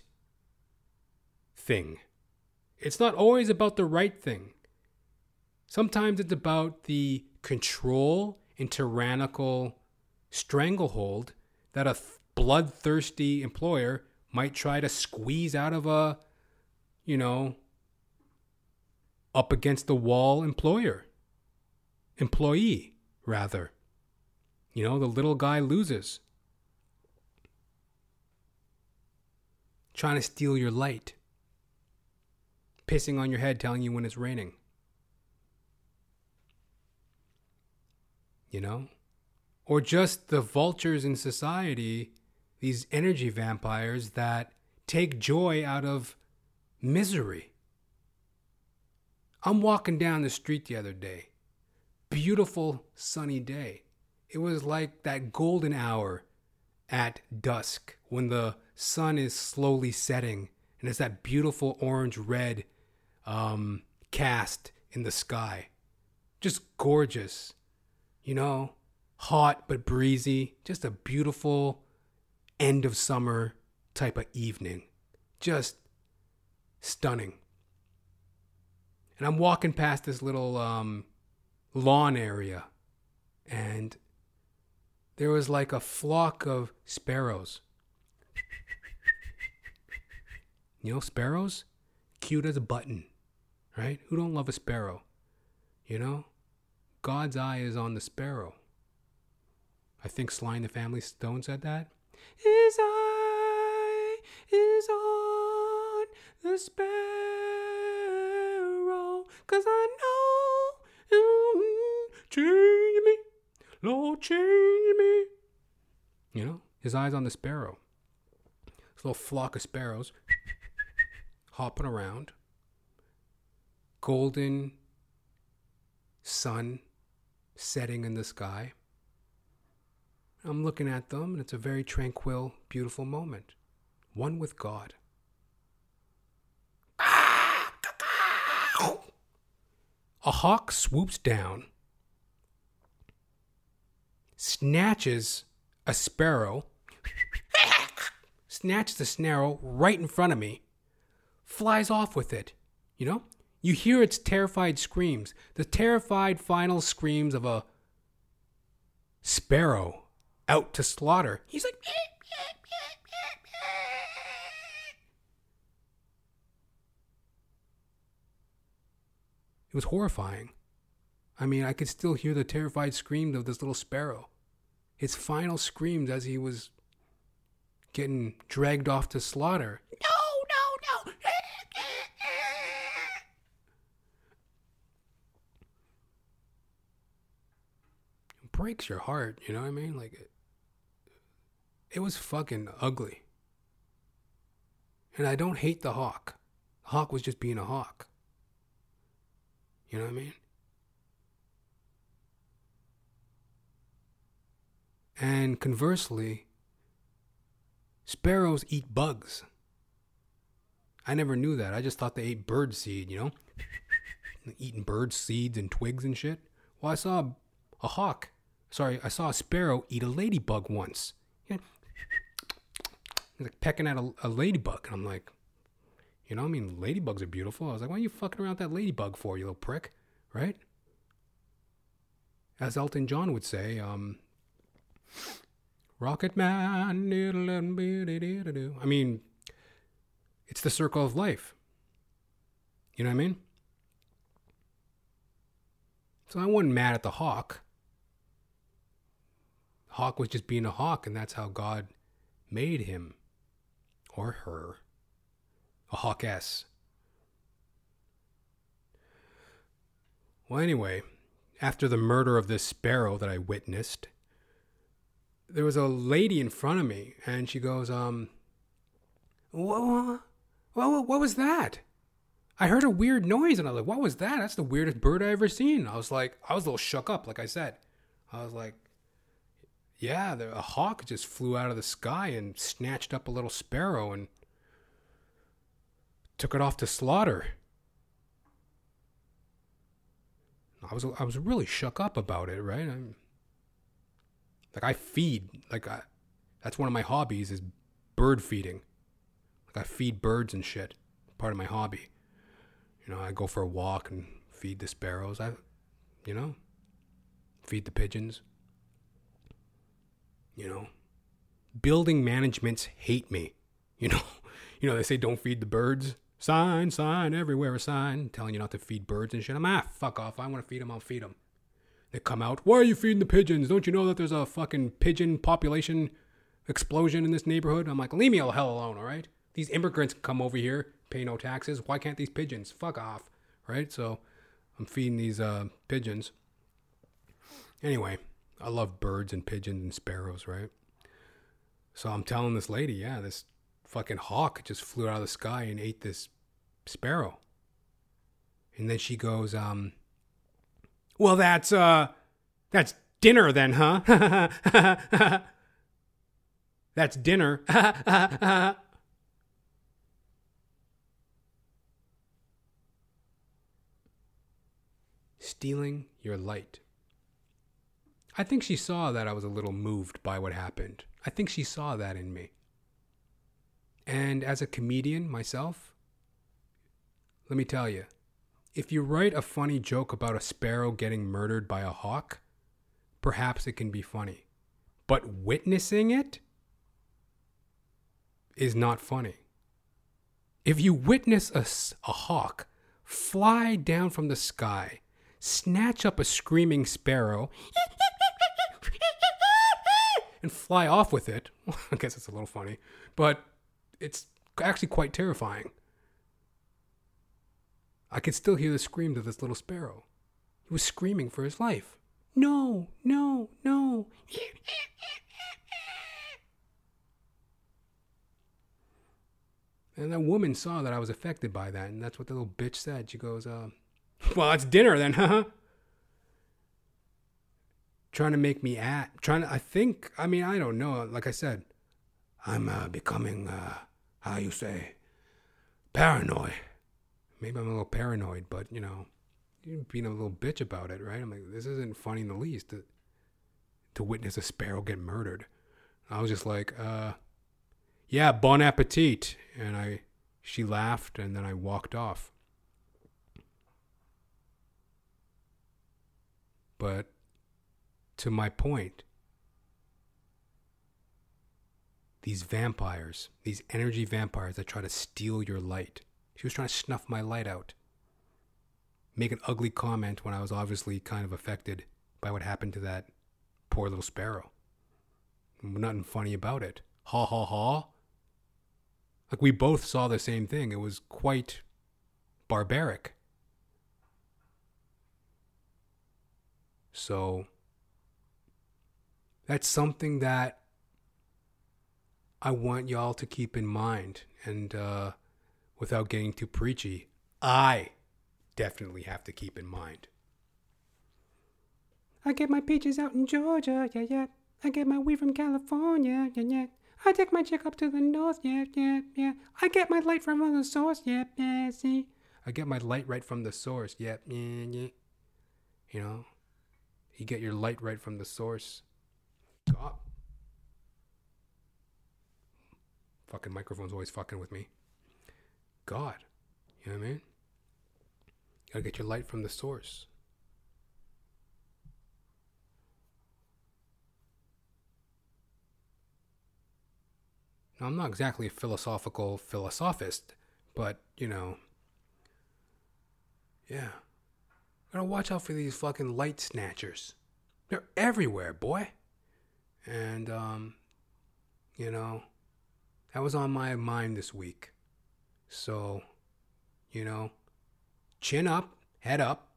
A: thing. It's not always about the right thing. Sometimes it's about the control and tyrannical stranglehold that a bloodthirsty employer might try to squeeze out of a you know, up against the wall employer. Employee, rather. You know, the little guy loses. Trying to steal your light. Pissing on your head, telling you when it's raining. You know? Or just the vultures in society, these energy vampires that take joy out of misery. I'm walking down the street the other day. Beautiful sunny day. It was like that golden hour at dusk when the sun is slowly setting and it's that beautiful orange red um, cast in the sky. Just gorgeous. You know, hot but breezy. Just a beautiful end of summer type of evening. Just stunning. And I'm walking past this little um, lawn area, and there was like a flock of sparrows. You know, sparrows? Cute as a button, right? Who don't love a sparrow? You know? God's eye is on the sparrow. I think Sly and the Family Stone said that. His eye is on the sparrow, cause I know mm, change me, Lord, change me. You know, his eye's on the sparrow. This little flock of sparrows [laughs] hopping around, golden sun setting in the sky. I'm looking at them, and it's a very tranquil, beautiful moment. One with God. Ah, a hawk swoops down, snatches a sparrow, snatches the sparrow right in front of me, flies off with it. You know? You hear its terrified screams, the terrified final screams of a sparrow out to slaughter. He's like, it was horrifying. I mean, I could still hear the terrified screams of this little sparrow. His final screams as he was getting dragged off to slaughter.
B: No, no, no.
A: It breaks your heart, you know what I mean? Like it, it was fucking ugly. And I don't hate the hawk. The hawk was just being a hawk. You know what I mean? And conversely, sparrows eat bugs. I never knew that. I just thought they ate bird seed, you know? [laughs] Eating bird seeds and twigs and shit. Well, I saw a hawk. Sorry, I saw a sparrow eat a ladybug once. He's like pecking at a, a ladybug. And I'm like, you know, I mean, ladybugs are beautiful. I was like, why are you fucking around that ladybug for, you little prick? Right? As Elton John would say, um, Rocket Man. I mean, it's the circle of life. You know what I mean? So I wasn't mad at the hawk. Hawk was just being a hawk, and that's how God made him or her a hawkess. Well, anyway, after the murder of this sparrow that I witnessed, there was a lady in front of me, and she goes, um, what, what, what was that? I heard a weird noise, and I was like, what was that? That's the weirdest bird I ever seen. I was like, I was a little shook up, like I said. I was like, yeah, the, a hawk just flew out of the sky and snatched up a little sparrow and took it off to slaughter. I was I was really shook up about it, right? I'm, like I feed, like I, that's one of my hobbies is bird feeding. Like I feed birds and shit. Part of my hobby. You know, I go for a walk and feed the sparrows. I, you know, feed the pigeons. You know, building managements hate me. [laughs] You know, you know they say don't feed the birds. Sign, sign, everywhere a sign telling you not to feed birds and shit. I'm ah, fuck off. I want to feed them, I'll feed them. They come out. Why are you feeding the pigeons? Don't you know that there's a fucking pigeon population explosion in this neighborhood? I'm like, leave me the hell alone, all right? These immigrants come over here, pay no taxes. Why can't these pigeons? Fuck off, right? So I'm feeding these uh, pigeons. Anyway, I love birds and pigeons and sparrows, right? So I'm telling this lady, yeah, this fucking hawk just flew out of the sky and ate this sparrow. And then she goes, um, well, that's, uh, that's dinner then, huh? [laughs] that's dinner. [laughs] Stealing your light. I think she saw that I was a little moved by what happened. I think she saw that in me. And as a comedian myself, let me tell you, if you write a funny joke about a sparrow getting murdered by a hawk, perhaps it can be funny. But witnessing it is not funny. If you witness a, a hawk fly down from the sky, snatch up a screaming sparrow, and fly off with it, well, [laughs] I guess it's a little funny, but it's actually quite terrifying. I could still hear the screams of this little sparrow. He was screaming for his life. No, no, no. And that woman saw that I was affected by that, and that's what the little bitch said. She goes, uh, Well, it's dinner then, [laughs] huh? trying to make me at, trying to, I think, I mean, I don't know. Like I said, I'm uh, becoming, uh, how you say, paranoid. Maybe I'm a little paranoid, but, you know, being a little bitch about it, right? I'm like, this isn't funny in the least to, to witness a sparrow get murdered. I was just like, uh, yeah, bon appetit. And I, she laughed and then I walked off. But to my point, these vampires, these energy vampires that try to steal your light. She was trying to snuff my light out. Make an ugly comment when I was obviously kind of affected by what happened to that poor little sparrow. Nothing funny about it. Ha ha ha. Like we both saw the same thing. It was quite barbaric. So that's something that I want y'all to keep in mind. And uh, without getting too preachy, I definitely have to keep in mind. I get my peaches out in Georgia, yeah, yeah. I get my weed from California, yeah, yeah. I take my chick up to the north, yeah, yeah, yeah. I get my light from the source, yeah, yeah, see. I get my light right from the source, yeah, yeah, yeah. You know, you get your light right from the source. God. Fucking microphone's always fucking with me. God. You know what I mean? You gotta get your light from the source. Now, I'm not exactly a philosophical philosophist, but, you know, yeah. Gotta watch out for these fucking light snatchers. They're everywhere, boy. And, um, you know, that was on my mind this week. So, you know, chin up, head up.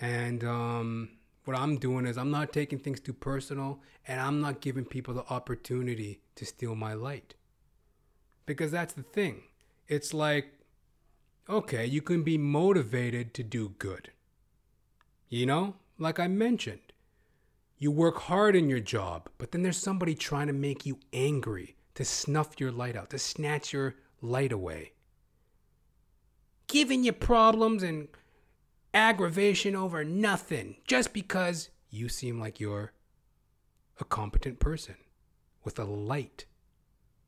A: And um, what I'm doing is I'm not taking things too personal and I'm not giving people the opportunity to steal my light. Because that's the thing. It's like, okay, you can be motivated to do good. You know, like I mentioned, you work hard in your job, but then there's somebody trying to make you angry, to snuff your light out, to snatch your light away. Giving you problems and aggravation over nothing just because you seem like you're a competent person with a light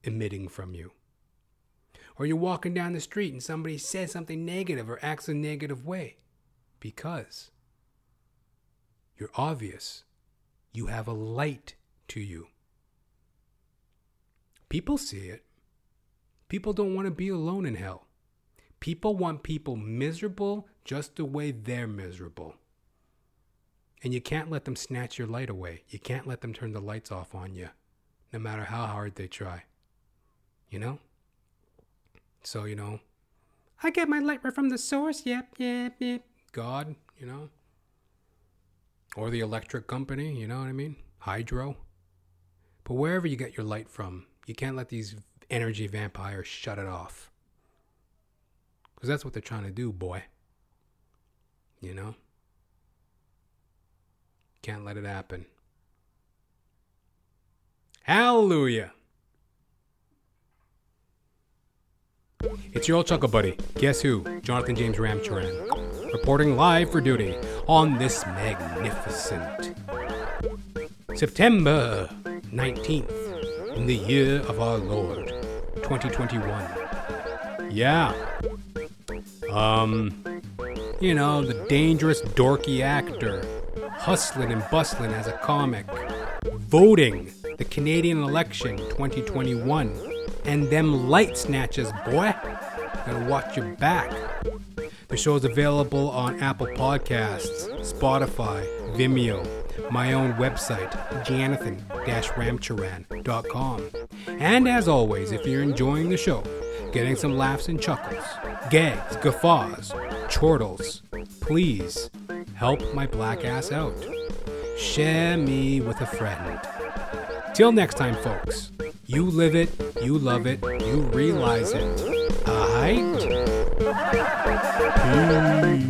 A: emitting from you. Or you're walking down the street and somebody says something negative or acts a negative way because you're obvious you have a light to you. People see it. People don't want to be alone in hell. People want people miserable just the way they're miserable. And you can't let them snatch your light away. You can't let them turn the lights off on you, no matter how hard they try. You know? So, you know, I get my light right from the source. Yep, yep, yep. God, you know? Or the electric company, you know what I mean? Hydro. But wherever you get your light from, you can't let these energy vampire, shut it off. Because that's what they're trying to do, boy. You know? Can't let it happen. Hallelujah. It's your old chuckle buddy. Guess who? Jonathan James Ramcharan. Reporting live for duty on this magnificent September 19th in the year of our Lord 2021. Yeah. Um, you know, the dangerous, dorky actor, hustling and bustling as a comic, voting the Canadian election 2021, and them light snatches, boy. Gotta watch your back. The show is available on Apple Podcasts, Spotify, Vimeo, my own website, jonathan-ramcharan.com. And as always, if you're enjoying the show, getting some laughs and chuckles, gags, guffaws, chortles, please help my black ass out. Share me with a friend. Till next time, folks, you live it, you love it, you realize it. Aight? Peace.